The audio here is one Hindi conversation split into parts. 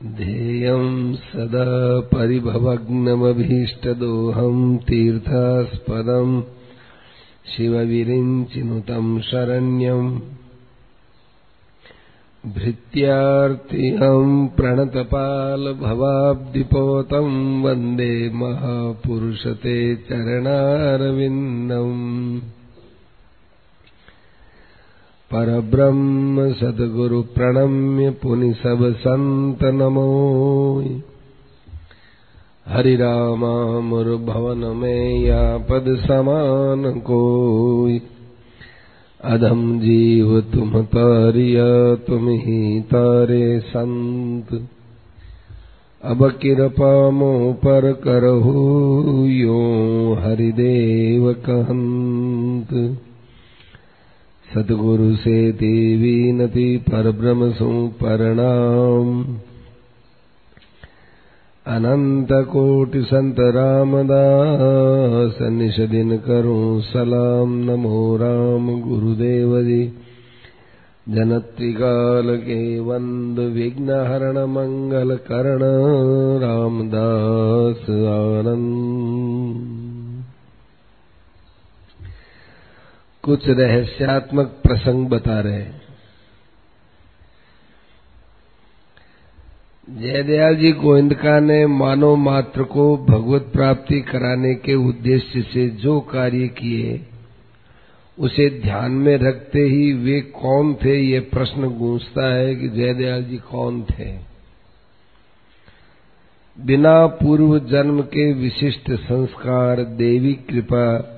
ध्येयम् सदा परिभवग्नमभीष्टदोहम् तीर्थास्पदम् शिवविरिञ्चिनुतम् शरण्यम् भृत्यार्तिहम् प्रणतपालभवाब्दिपोतम् वन्दे महापुरुषते चरणारविन्दम् परब्रह्म सद्गुरु प्रणम्य पुनि सब संत नमो। हरि रामामुर भवन में या पद समान कोई। अधम जीव तुम तारिया, तुम ही तारे संत। अब कृपा मो पर करहु, यो हरिदेव कहंत सतगुरु से देवी नति पर ब्रह्म सु अनंत कोटि संत रामदास निश दिन करूँ सलाम। नमो राम गुरुदेव जी। जनत्रिकाल के वंद विघ्न हरण मंगल करण, रामदास आनंद। कुछ रहस्यात्मक प्रसंग बता रहे जयदयाल जी गोविंदका ने मानव मात्र को भगवत प्राप्ति कराने के उद्देश्य से जो कार्य किए, उसे ध्यान में रखते ही वे कौन थे, ये प्रश्न गूंजता है कि जयदयाल जी कौन थे। बिना पूर्व जन्म के विशिष्ट संस्कार, देवी कृपा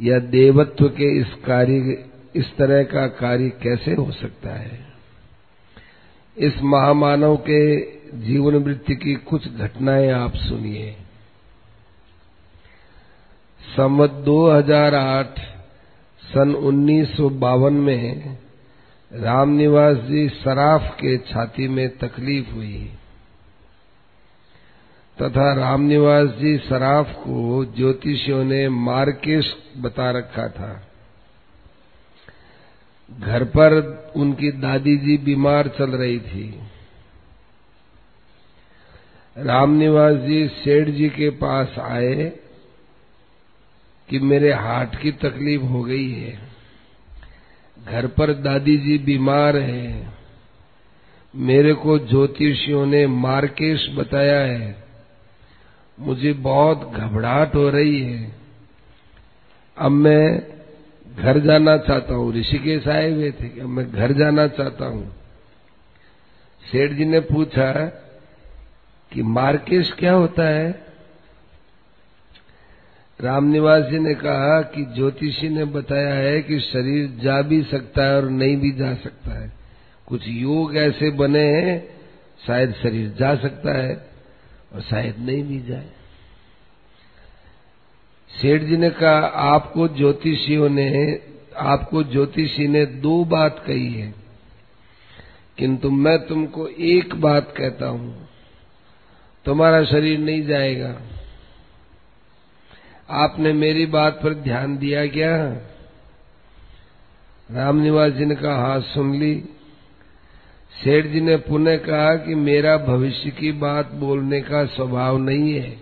या देवत्व के इस कार्य, इस तरह का कार्य कैसे हो सकता है? इस महामानव के जीवन वृत्ति की कुछ घटनाएँ आप सुनिए। संवत 2008 सन उन्नीस सौ बावन में रामनिवास जी सराफ के छाती में तकलीफ़ हुई। तथा रामनिवास जी सराफ को ज्योतिषियों ने मार्केश बता रखा था। घर पर उनकी दादी जी बीमार चल रही थी। रामनिवास जी सेठ जी के पास आए कि मेरे हार्ट की तकलीफ़ हो गई है। घर पर दादी जी बीमार है। मेरे को ज्योतिषियों ने मार्केश बताया है। मुझे बहुत घबराहट हो रही है। अब मैं घर जाना चाहता हूँ। ऋषिकेश आए हुए थे अब मैं घर जाना चाहता हूँ। सेठ जी ने पूछा कि मार्केश क्या होता है? रामनिवास जी ने कहा कि ज्योतिषी ने बताया है कि शरीर जा भी सकता है और नहीं भी जा सकता है। कुछ योग ऐसे बने हैं, शायद शरीर जा सकता है। और शायद नहीं भी जाए। सेठ जी ने कहा, आपको ज्योतिषियों ने, आपको ज्योतिषी ने दो बात कही है। किंतु मैं तुमको एक बात कहता हूँ, तुम्हारा शरीर नहीं जाएगा। आपने मेरी बात पर ध्यान दिया क्या? रामनिवास जी ने कहा हाँ सुन ली। सेठ जी ने पुनः कहा कि मेरा भविष्य की बात बोलने का स्वभाव नहीं है।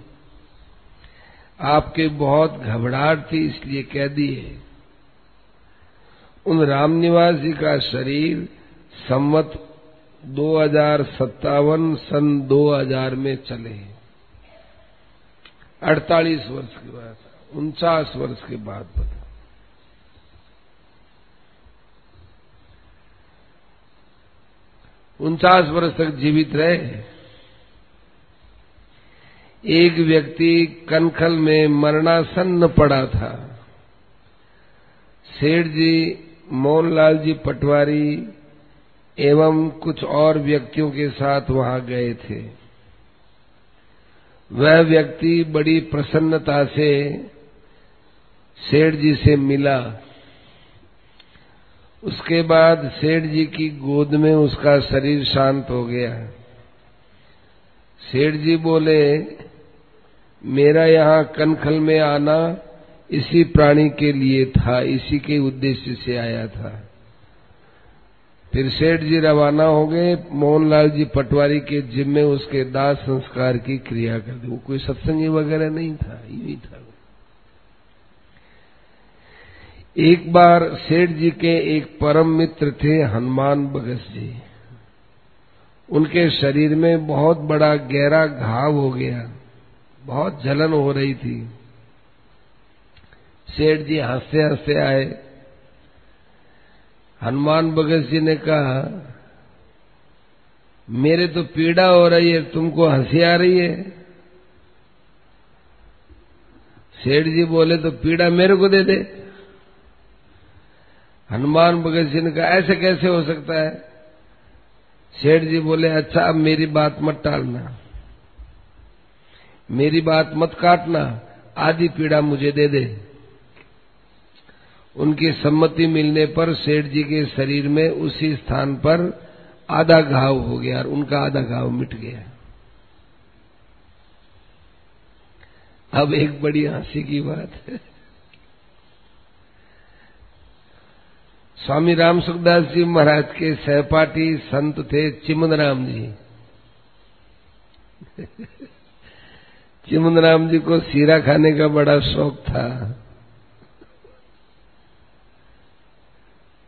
आपके बहुत घबराहट थी, इसलिए कह दिए। उन रामनिवास जी का शरीर संवत दो सत्तावन सन 2000 में चले। अड़तालीस वर्ष के बाद, उनचास वर्ष के बाद बता उनचास वर्ष तक जीवित रहे। एक व्यक्ति कनखल में मरणासन्न पड़ा था। सेठ जी मोहनलाल जी पटवारी एवं कुछ और व्यक्तियों के साथ वहाँ गए थे। वह व्यक्ति बड़ी प्रसन्नता से सेठ जी से मिला। उसके बाद सेठ जी की गोद में उसका शरीर शांत हो गया। सेठ जी बोले, मेरा यहाँ कनखल में आना इसी प्राणी के लिए था, इसी के उद्देश्य से आया था। फिर सेठ जी रवाना हो गए, मोहनलाल जी पटवारी के जिम में उसके दास संस्कार की क्रिया कर दी। वो कोई सत्संगी वगैरह नहीं था यही था। एक बार सेठ जी के एक परम मित्र थे, हनुमान बगस जी। उनके शरीर में बहुत बड़ा गहरा घाव हो गया। बहुत जलन हो रही थी। सेठ जी हँसते हँसते आए। हनुमान भगत जी ने कहा, मेरे तो पीड़ा हो रही है, तुमको हँसी आ रही है? सेठ जी बोले तो पीड़ा मेरे को दे दे। हनुमान भगत जी ने कहा ऐसे कैसे हो सकता है? सेठ जी बोले अच्छा अब मेरी बात मत टालना। मेरी बात मत काटना। आधी पीड़ा मुझे दे दे। उनकी सम्मति मिलने पर सेठ जी के शरीर में उसी स्थान पर आधा घाव हो गया और उनका आधा घाव मिट गया। अब एक बड़ी हँसी की बात है। स्वामी राम सुखदास जी महाराज के सहपाठी संत थे चिमन राम जी। चिमन राम जी को सीरा खाने का बड़ा शौक था।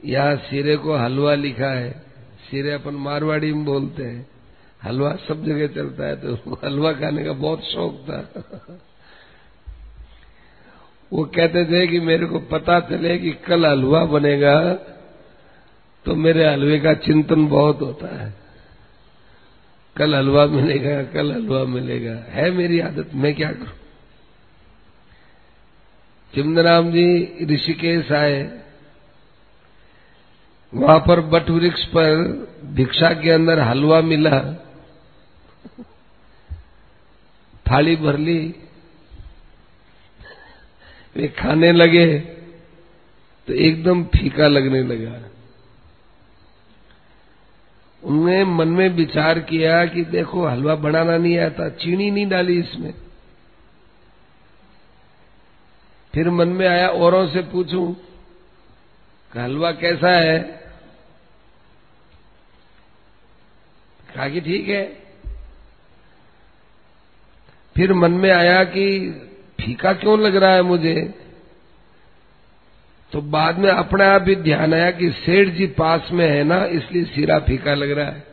यहाँ सिरे को हलवा लिखा है। सिरे अपन मारवाड़ी में बोलते हैं। हलवा सब जगह चलता है तो उसको हलवा खाने का बहुत शौक था। वो कहते थे कि मेरे को पता चले कि कल हलवा बनेगा तो मेरे हलवे का चिंतन बहुत होता है। कल हलवा मिलेगा, कल हलवा मिलेगा। है मेरी आदत, मैं क्या करूँ? चिमनराम जी ऋषिकेश आए। वहाँ पर बट वृक्ष पर भिक्षा के अंदर हलवा मिला। थाली भर ली। वे खाने लगे तो एकदम फीका लगने लगा। उन्होंने मन में विचार किया कि देखो, हलवा बनाना नहीं आता, चीनी नहीं डाली इसमें। फिर मन में आया औरों से पूछूँ, कि हलवा कैसा है? कहा कि ठीक है। फिर मन में आया कि फीका क्यों लग रहा है मुझे? तो बाद में अपने आप ही ध्यान आया कि सेठ जी पास में है ना, इसलिए सिरा फीका लग रहा है।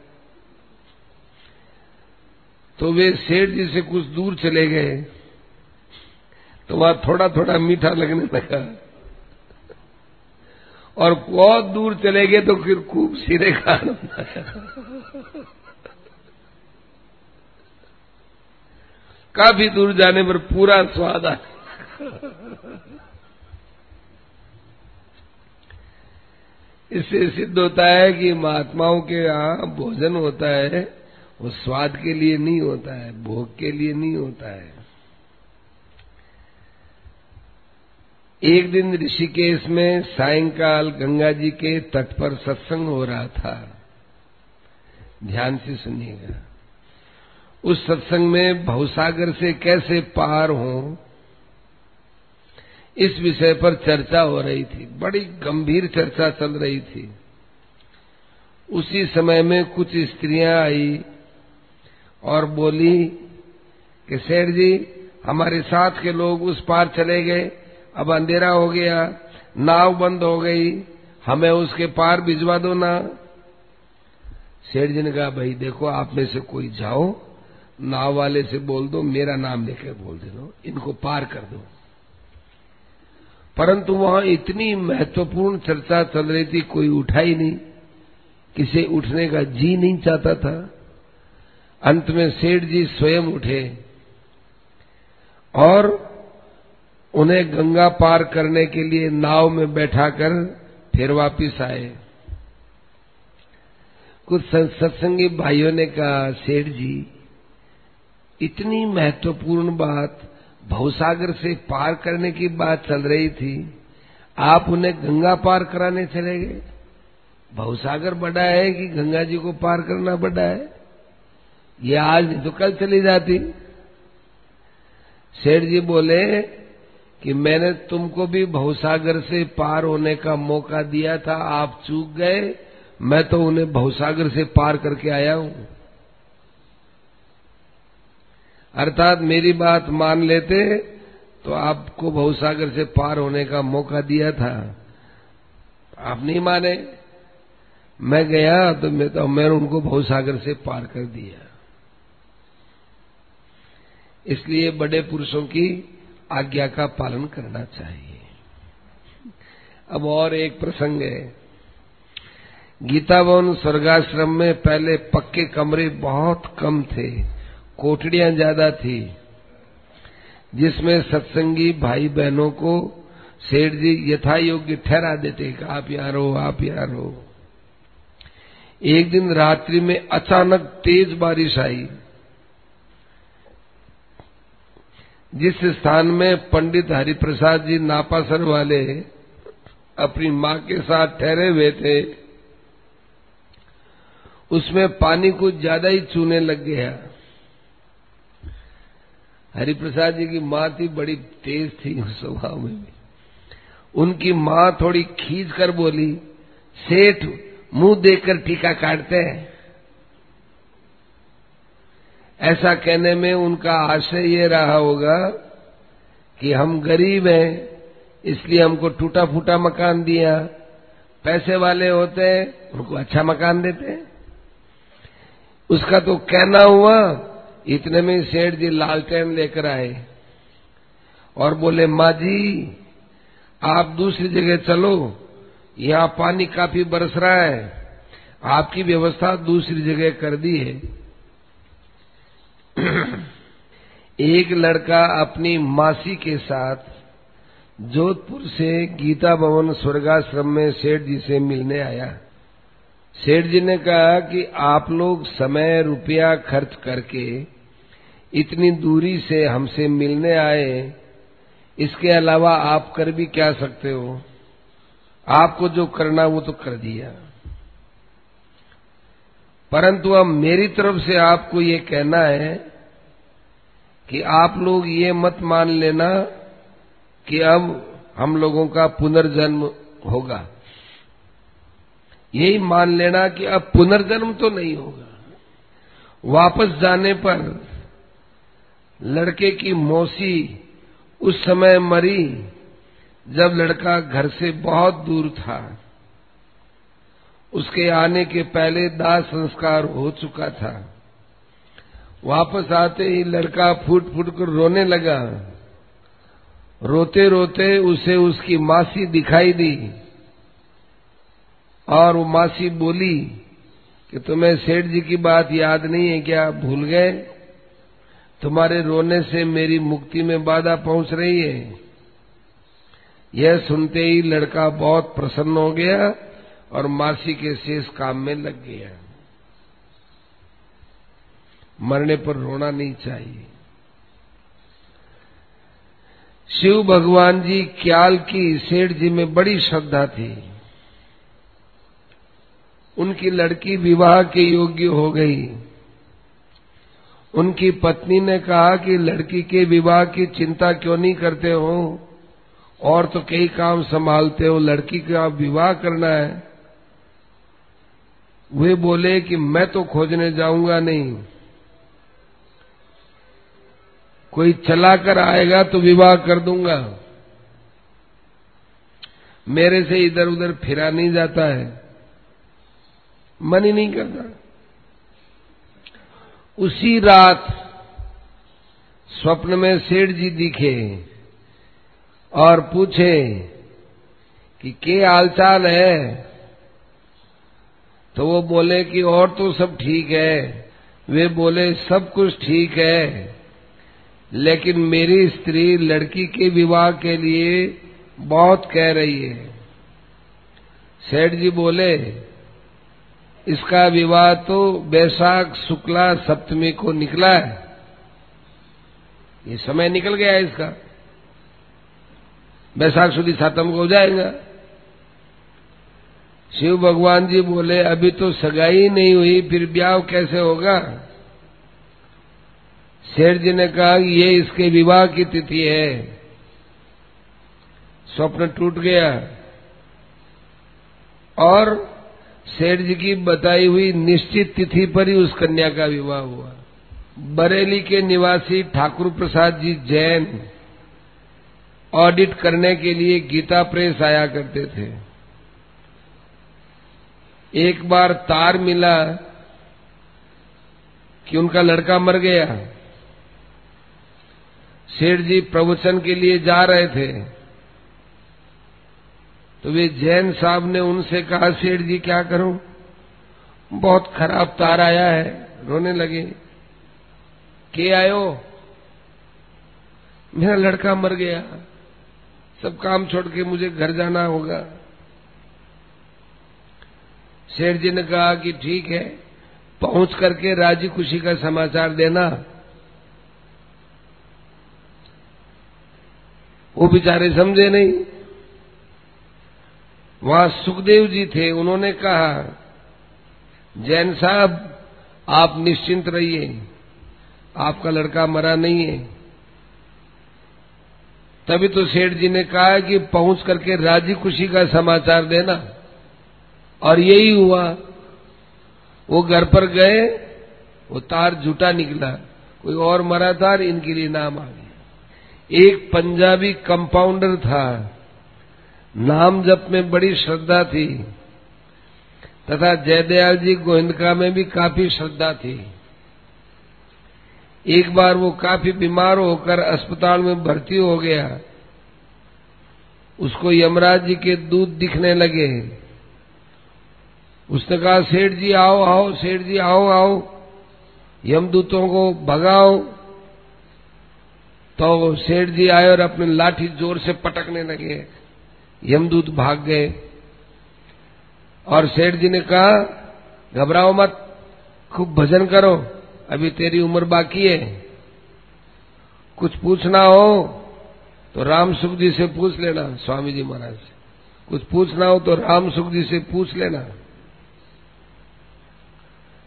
तो वे सेठ जी से कुछ दूर चले गए। तो वहाँ थोड़ा थोड़ा मीठा लगने लगा। और बहुत दूर चले गए तो फिर खूब सिरे का काफ़ी दूर जाने पर पूरा स्वाद आ इससे सिद्ध होता है कि महात्माओं के यहाँ भोजन होता है, वो स्वाद के लिए नहीं होता है, भोग के लिए नहीं होता है। एक दिन ऋषिकेश में सायंकाल गंगा जी के तट पर सत्संग हो रहा था। ध्यान से सुनिएगा। उस सत्संग में भवसागर से कैसे पार हो, इस विषय पर चर्चा हो रही थी। बड़ी गंभीर चर्चा चल रही थी। उसी समय में कुछ स्त्रियाँ आई और बोली कि सेठ जी, हमारे साथ के लोग उस पार चले गए। अब अंधेरा हो गया, नाव बंद हो गई, हमें उसके पार भिजवा दो ना। सेठ जी ने कहा, भाई देखो, आप में से कोई जाओ नाव वाले से बोल दो, मेरा नाम लेकर बोल दे दो, इनको पार कर दो। परंतु वहाँ इतनी महत्वपूर्ण चर्चा चल रही थी, कोई उठा ही नहीं, किसे उठने का जी नहीं चाहता था। अंत में सेठ जी स्वयं उठे और उन्हें गंगा पार करने के लिए नाव में बैठाकर फिर वापिस आए। कुछ सत्संगी भाइयों ने कहा, सेठ जी इतनी महत्वपूर्ण बात भवसागर से पार करने की बात चल रही थी, आप उन्हें गंगा पार कराने चले गए। भवसागर बड़ा है कि गंगा जी को पार करना बड़ा है? ये आज नहीं तो कल चली जाती। सेठ जी बोले कि मैंने तुमको भी भवसागर से पार होने का मौका दिया था, आप चूक गए, मैं तो उन्हें भवसागर से पार करके आया हूँ। अर्थात मेरी बात मान लेते तो आपको भवसागर से पार होने का मौका दिया था। आप नहीं माने। मैं गया तो मैं तो मैंने उनको भवसागर से पार कर दिया। इसलिए बड़े पुरुषों की आज्ञा का पालन करना चाहिए। अब और एक प्रसंग है। गीता भवन स्वर्गाश्रम में पहले पक्के कमरे बहुत कम थे। कोठड़ियाँ ज़्यादा थी, जिसमें सत्संगी भाई बहनों को सेठ जी यथा योग्य ठहरा देते आप यहाँ रहो, आप यहाँ रहो। एक दिन रात्रि में अचानक तेज बारिश आई, जिस स्थान में पंडित हरिप्रसाद जी नापासर वाले अपनी माँ के साथ ठहरे हुए थे, उसमें पानी कुछ ज़्यादा ही चूने लग गया। हरिप्रसाद जी की माँ थी बड़ी तेज थी स्वभाव में भी। उनकी माँ थोड़ी खींच कर बोली, सेठ, मुँह देखकर टीका काटते हैं। ऐसा कहने में उनका आशय ये रहा होगा कि हम गरीब हैं, इसलिए हमको टूटा फूटा मकान दिया। पैसे वाले होते हैं, उनको अच्छा मकान देते हैं। उसका तो कहना हुआ इतने में सेठ जी लालटेन लेकर आए और बोले, माँ जी, आप दूसरी जगह चलो। यहाँ पानी काफ़ी बरस रहा है। आपकी व्यवस्था दूसरी जगह कर दी है। एक लड़का अपनी मासी के साथ जोधपुर से गीता भवन स्वर्गाश्रम में सेठ जी से मिलने आया। सेठ जी ने कहा कि आप लोग समय रुपया खर्च करके इतनी दूरी से हमसे मिलने आए, इसके अलावा आप कर भी क्या सकते हो? आपको जो करना वो तो कर दिया। परंतु अब मेरी तरफ़ से आपको ये कहना है कि आप लोग ये मत मान लेना कि अब हम लोगों का पुनर्जन्म होगा। यही मान लेना कि अब पुनर्जन्म तो नहीं होगा। वापस जाने पर लड़के की मौसी उस समय मरी जब लड़का घर से बहुत दूर था। उसके आने के पहले दाह संस्कार हो चुका था। वापस आते ही लड़का फूट फूट कर रोने लगा। रोते रोते उसे उसकी मासी दिखाई दी। और वो मासी बोली कि तुम्हें सेठ जी की बात याद नहीं है क्या? भूल गए? तुम्हारे रोने से मेरी मुक्ति में बाधा पहुँच रही है। यह सुनते ही लड़का बहुत प्रसन्न हो गया और मासी के शेष काम में लग गया। मरने पर रोना नहीं चाहिए। शिव भगवान जी क्याल की सेठ जी में बड़ी श्रद्धा थी। उनकी लड़की विवाह के योग्य हो गई। उनकी पत्नी ने कहा कि लड़की के विवाह की चिंता क्यों नहीं करते हो? और तो कई काम संभालते हो, लड़की का विवाह करना है। वे बोले कि मैं तो खोजने जाऊँगा नहीं। कोई चला कर आएगा तो विवाह कर दूँगा। मेरे से इधर उधर फिरा नहीं जाता है। मन ही नहीं करता। उसी रात स्वप्न में सेठ जी दिखे और पूछे कि के हालचाल है? तो वो बोले कि और तो सब ठीक है। वे बोले, सब कुछ ठीक है। लेकिन मेरी स्त्री लड़की के विवाह के लिए बहुत कह रही है। सेठ जी बोले इसका विवाह तो बैसाख, शुक्ला, सप्तमी को निकला है। ये समय निकल गया है इसका। बैसाख सुधी सातम को हो जाएगा। शिव भगवान जी बोले, अभी तो सगाई नहीं हुई, फिर ब्याह कैसे होगा? शेर जी ने कहा, ये इसके विवाह की तिथि है। स्वप्न टूट गया। और सेठ जी की बताई हुई निश्चित तिथि पर ही उस कन्या का विवाह हुआ। बरेली के निवासी ठाकुर प्रसाद जी जैन ऑडिट करने के लिए गीता प्रेस आया करते थे। एक बार तार मिला कि उनका लड़का मर गया। सेठ जी प्रवचन के लिए जा रहे थे। तो वे जैन साहब ने उनसे कहा, सेठ जी, क्या करूँ? बहुत खराब तार आया है। रोने लगे, के आयो? मेरा लड़का मर गया। सब काम छोड़ के मुझे घर जाना होगा। शेठ जी ने कहा कि ठीक है, पहुँच करके राज़ी खुशी का समाचार देना। वो बेचारे समझे नहीं। वहाँ सुखदेव जी थे, उन्होंने कहा, जैन साहब, आप निश्चिंत रहिए, आपका लड़का मरा नहीं है। तभी तो सेठ जी ने कहा कि पहुँच करके राज़ी खुशी का समाचार देना। और यही हुआ, वो घर पर गए, वो तार झूठा निकला, कोई और मरा और इनके लिए नाम आ गया। एक पंजाबी कंपाउंडर था। नाम जप में बड़ी श्रद्धा थी। तथा जयदयाल जी गोविंदका में भी काफ़ी श्रद्धा थी। एक बार वो काफ़ी बीमार होकर अस्पताल में भर्ती हो गया। उसको यमराज जी के दूध दिखने लगे। उसने कहा, सेठ जी आओ आओ, सेठ जी आओ आओ। यमदूतों को भगाओ। तो सेठ जी आए और अपनी लाठी ज़ोर से पटकने लगे। यमदूत भाग गए। और सेठ जी ने कहा, घबराओ मत, खूब भजन करो, अभी तेरी उम्र बाकी है। कुछ पूछना हो तो राम सुख जी से पूछ लेना, स्वामी जी महाराज से। कुछ पूछना हो तो राम सुख जी से पूछ लेना।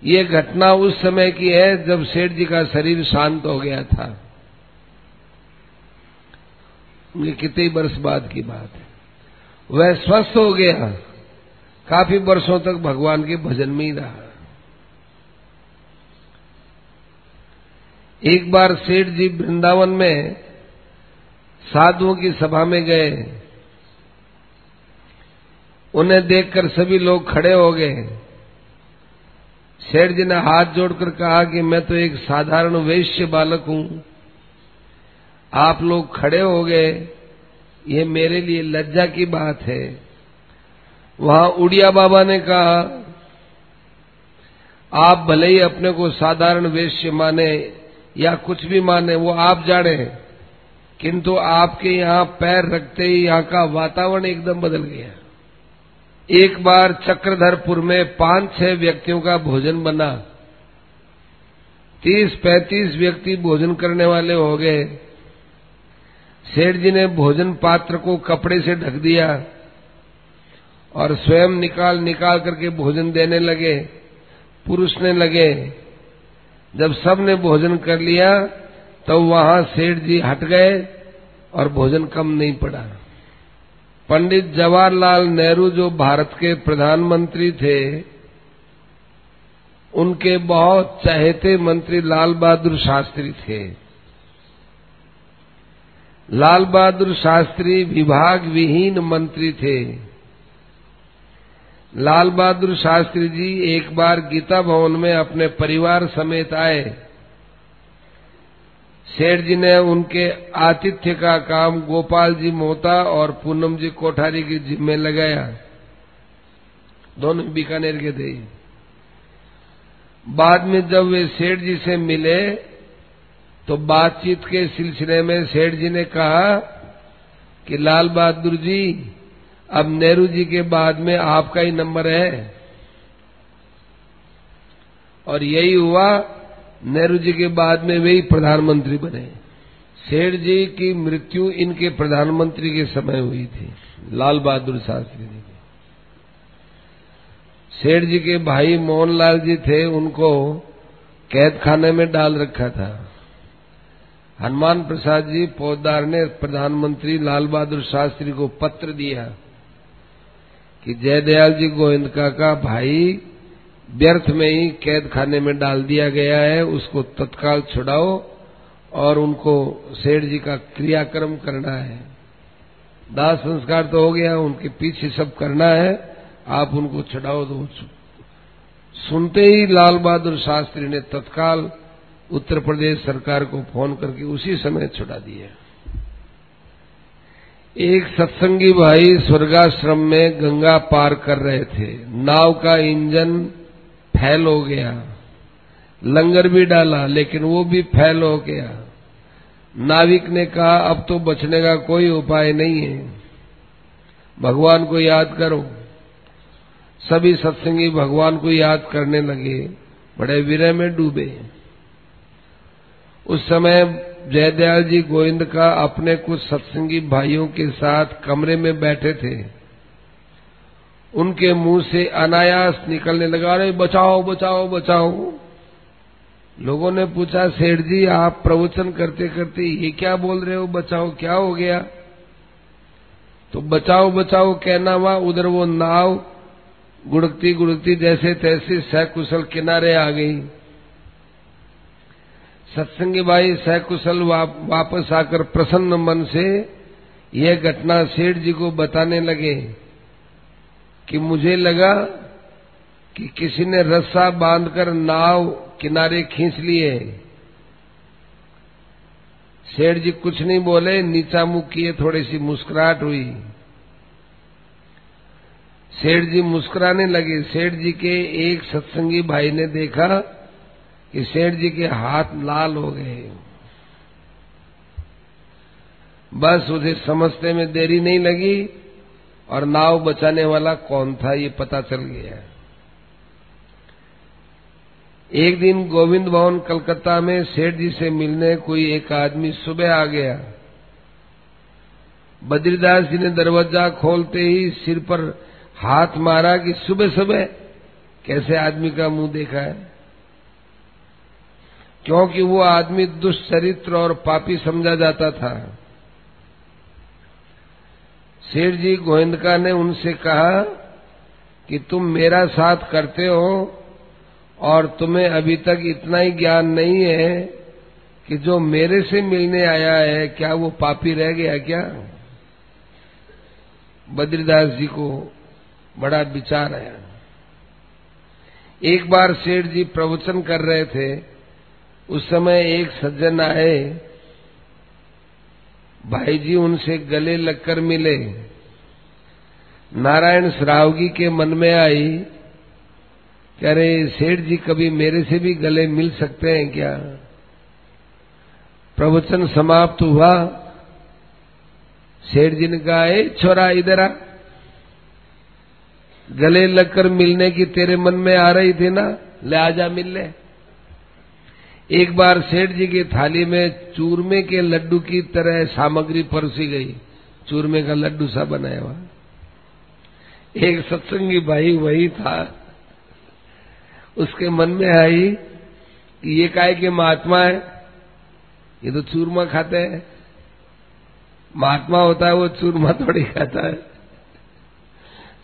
ये घटना उस समय की है जब सेठ जी का शरीर शांत हो गया था। ये कितने वर्ष बाद की बात है। वह स्वस्थ हो गया। काफ़ी वर्षों तक भगवान के भजन में ही रहा। एक बार सेठ जी वृंदावन में साधुओं की सभा में गए। उन्हें देखकर सभी लोग खड़े हो गए। सेठ जी ने हाथ जोड़कर कहा कि मैं तो एक साधारण वैश्य बालक हूँ। आप लोग खड़े हो गए। ये मेरे लिए लज्जा की बात है। वहाँ उड़िया बाबा ने कहा, आप भले ही अपने को साधारण वेश्य माने या कुछ भी माने, वो आप जाने, किंतु आपके यहाँ पैर रखते ही यहाँ का वातावरण एकदम बदल गया। एक बार चक्रधरपुर में पाँच छह व्यक्तियों का भोजन बना, तीस पैंतीस व्यक्ति भोजन करने वाले हो गए। सेठ जी ने भोजन पात्र को कपड़े से ढक दिया और स्वयं निकाल निकाल करके भोजन देने लगे पुरुषने लगे। जब सबने भोजन कर लिया तो वहाँ सेठ जी हट गए और भोजन कम नहीं पड़ा। पंडित जवाहरलाल नेहरू जो भारत के प्रधानमंत्री थे, उनके बहुत चहेते मंत्री लाल बहादुर शास्त्री थे। लाल बहादुर शास्त्री विभाग विहीन मंत्री थे। लाल बहादुर शास्त्री जी एक बार गीता भवन में अपने परिवार समेत आए। सेठ जी ने उनके आतिथ्य का काम गोपाल जी मोता और पूनम जी कोठारी की जिम्मे लगाया। दोनों बीकानेर के थे। बाद में जब वे सेठ जी से मिले तो बातचीत के सिलसिले में सेठ जी ने कहा कि लाल बहादुर जी, अब नेहरू जी के बाद में आपका ही नंबर है। और यही हुआ, नेहरू जी के बाद में वे ही प्रधानमंत्री बने। सेठ जी की मृत्यु इनके प्रधानमंत्री के समय हुई थी, लाल बहादुर शास्त्री जी की। सेठ जी के भाई मोहनलाल जी थे, उनको कैद खाने में डाल रखा था। हनुमान प्रसाद जी फौजदार ने प्रधानमंत्री लाल बहादुर शास्त्री को पत्र दिया कि जयदयाल जी गोविंद का भाई व्यर्थ में ही कैद खाने में डाल दिया गया है, उसको तत्काल छुड़ाओ और उनको सेठ जी का क्रियाक्रम करना है। दाह संस्कार तो हो गया, उनके पीछे सब करना है, आप उनको छुड़ाओ तो सुनते ही लाल बहादुर शास्त्री ने तत्काल उत्तर प्रदेश सरकार को फ़ोन करके उसी समय छुड़ा दिया। एक सत्संगी भाई स्वर्गाश्रम में गंगा पार कर रहे थे। नाव का इंजन फैल हो गया। लंगर भी डाला, लेकिन वो भी फैल हो गया। नाविक ने कहा, अब तो बचने का कोई उपाय नहीं है। भगवान को याद करो। सभी सत्संगी भगवान को याद करने लगे, बड़े विरह में डूबे। उस समय जयदयाल जी गोविंद का अपने कुछ सत्संगी भाइयों के साथ कमरे में बैठे थे। उनके मुँह से अनायास निकलने लगा, अरे, बचाओ बचाओ बचाओ। लोगों ने पूछा, सेठ जी, आप प्रवचन करते करते ये क्या बोल रहे हो? बचाओ, क्या हो गया? तो बचाओ बचाओ, कहना हुआ, उधर वो नाव गुड़कती गुड़कती जैसे तैसे सकुशल किनारे आ गई। सत्संगी भाई सकुशल वापस आकर प्रसन्न मन से यह घटना सेठ जी को बताने लगे कि मुझे लगा कि किसी ने रस्सा बांधकर नाव किनारे खींच लिए। सेठ जी कुछ नहीं बोले नीचा मुख किए थोड़ी सी मुस्कुराहट हुई। सेठ जी मुस्कुराने लगे। सेठ जी के एक सत्संगी भाई ने देखा कि सेठ जी के हाथ लाल हो गए। बस उसे समझते में देरी नहीं लगी और नाव बचाने वाला कौन था ये पता चल गया। एक दिन गोविंद भवन, कलकत्ता में सेठ जी से मिलने कोई एक आदमी सुबह आ गया। बद्रीदास जी ने दरवाज़ा खोलते ही सिर पर हाथ मारा कि सुबह सुबह कैसे आदमी का मुँह देखा है? क्योंकि वो आदमी दुष्चरित्र और पापी समझा जाता था। सेठ जी गोविंदका ने उनसे कहा कि तुम मेरा साथ करते हो और तुम्हें अभी तक इतना ही ज्ञान नहीं है कि जो मेरे से मिलने आया है, क्या वो पापी रह गया क्या? बद्रीदास जी को बड़ा विचार आया। एक बार सेठ जी प्रवचन कर रहे थे उस समय एक सज्जन आए। भाई जी उनसे गले लगकर मिले। नारायण श्रावगी के मन में आई। कह रहे, सेठ जी, कभी मेरे से भी गले मिल सकते हैं क्या? प्रवचन समाप्त हुआ। सेठ जी ने कहा, ए छोरा, इधर आ। गले लगकर मिलने की तेरे मन में आ रही थी ना? ले आजा मिल ले। एक बार सेठ जी की थाली में चूरमे के लड्डू की तरह सामग्री परोसी गई। चूरमे का लड्डू सा बनाया हुआ। एक सत्संगी भाई वही था। उसके मन में आई कि ये काय के महात्मा है? ये तो चूरमा खाते हैं। महात्मा होता है, वो चूरमा थोड़ी खाता है।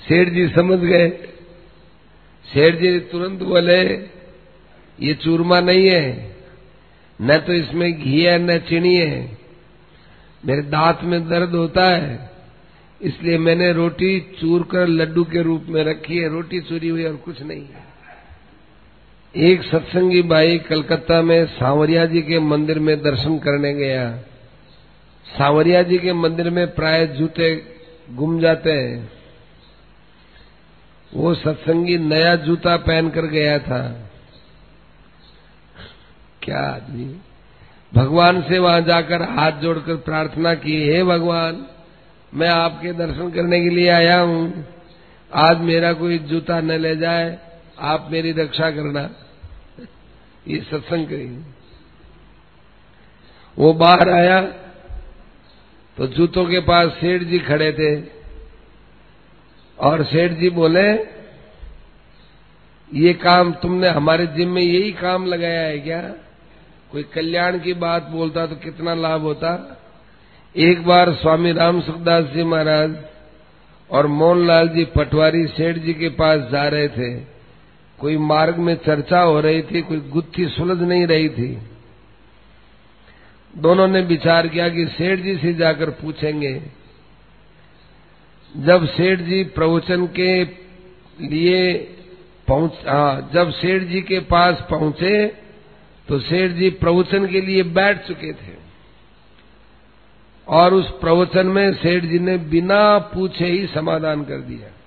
सेठ जी समझ गए। सेठ जी तुरंत बोले ये चूरमा नहीं है। न तो इसमें घी है, न चीनी है। मेरे दांत में दर्द होता है। इसलिए मैंने रोटी चूर कर लड्डू के रूप में रखी है। रोटी चूरी हुई और कुछ नहीं है। एक सत्संगी भाई कलकत्ता में सांवरिया जी के मंदिर में दर्शन करने गया। सांवरिया जी के मंदिर में प्राय जूते गुम जाते हैं। वो सत्संगी नया जूता पहनकर गया था। क्या आदमी? भगवान से वहाँ जाकर हाथ जोड़कर प्रार्थना की, हे भगवान, मैं आपके दर्शन करने के लिए आया हूँ। आज मेरा कोई जूता न ले जाए, आप मेरी रक्षा करना। ये सत्संग करी वो बाहर आया तो जूतों के पास सेठ जी खड़े थे, और सेठ जी बोले, ये काम तुमने हमारे जिम में यही काम लगाया है क्या? कोई कल्याण की बात बोलता तो कितना लाभ होता? एक बार स्वामी राम सुखदास जी महाराज और मोहनलाल जी पटवारी सेठ जी के पास जा रहे थे। कोई मार्ग में चर्चा हो रही थी, कोई गुत्थी सुलझ नहीं रही थी। दोनों ने विचार किया कि सेठ जी से जाकर पूछेंगे। जब सेठ जी प्रवचन के लिए पहुँच हाँ जब सेठ जी के पास पहुँचे तो सेठ जी प्रवचन के लिए बैठ चुके थे। और उस प्रवचन में सेठ जी ने बिना पूछे ही समाधान कर दिया।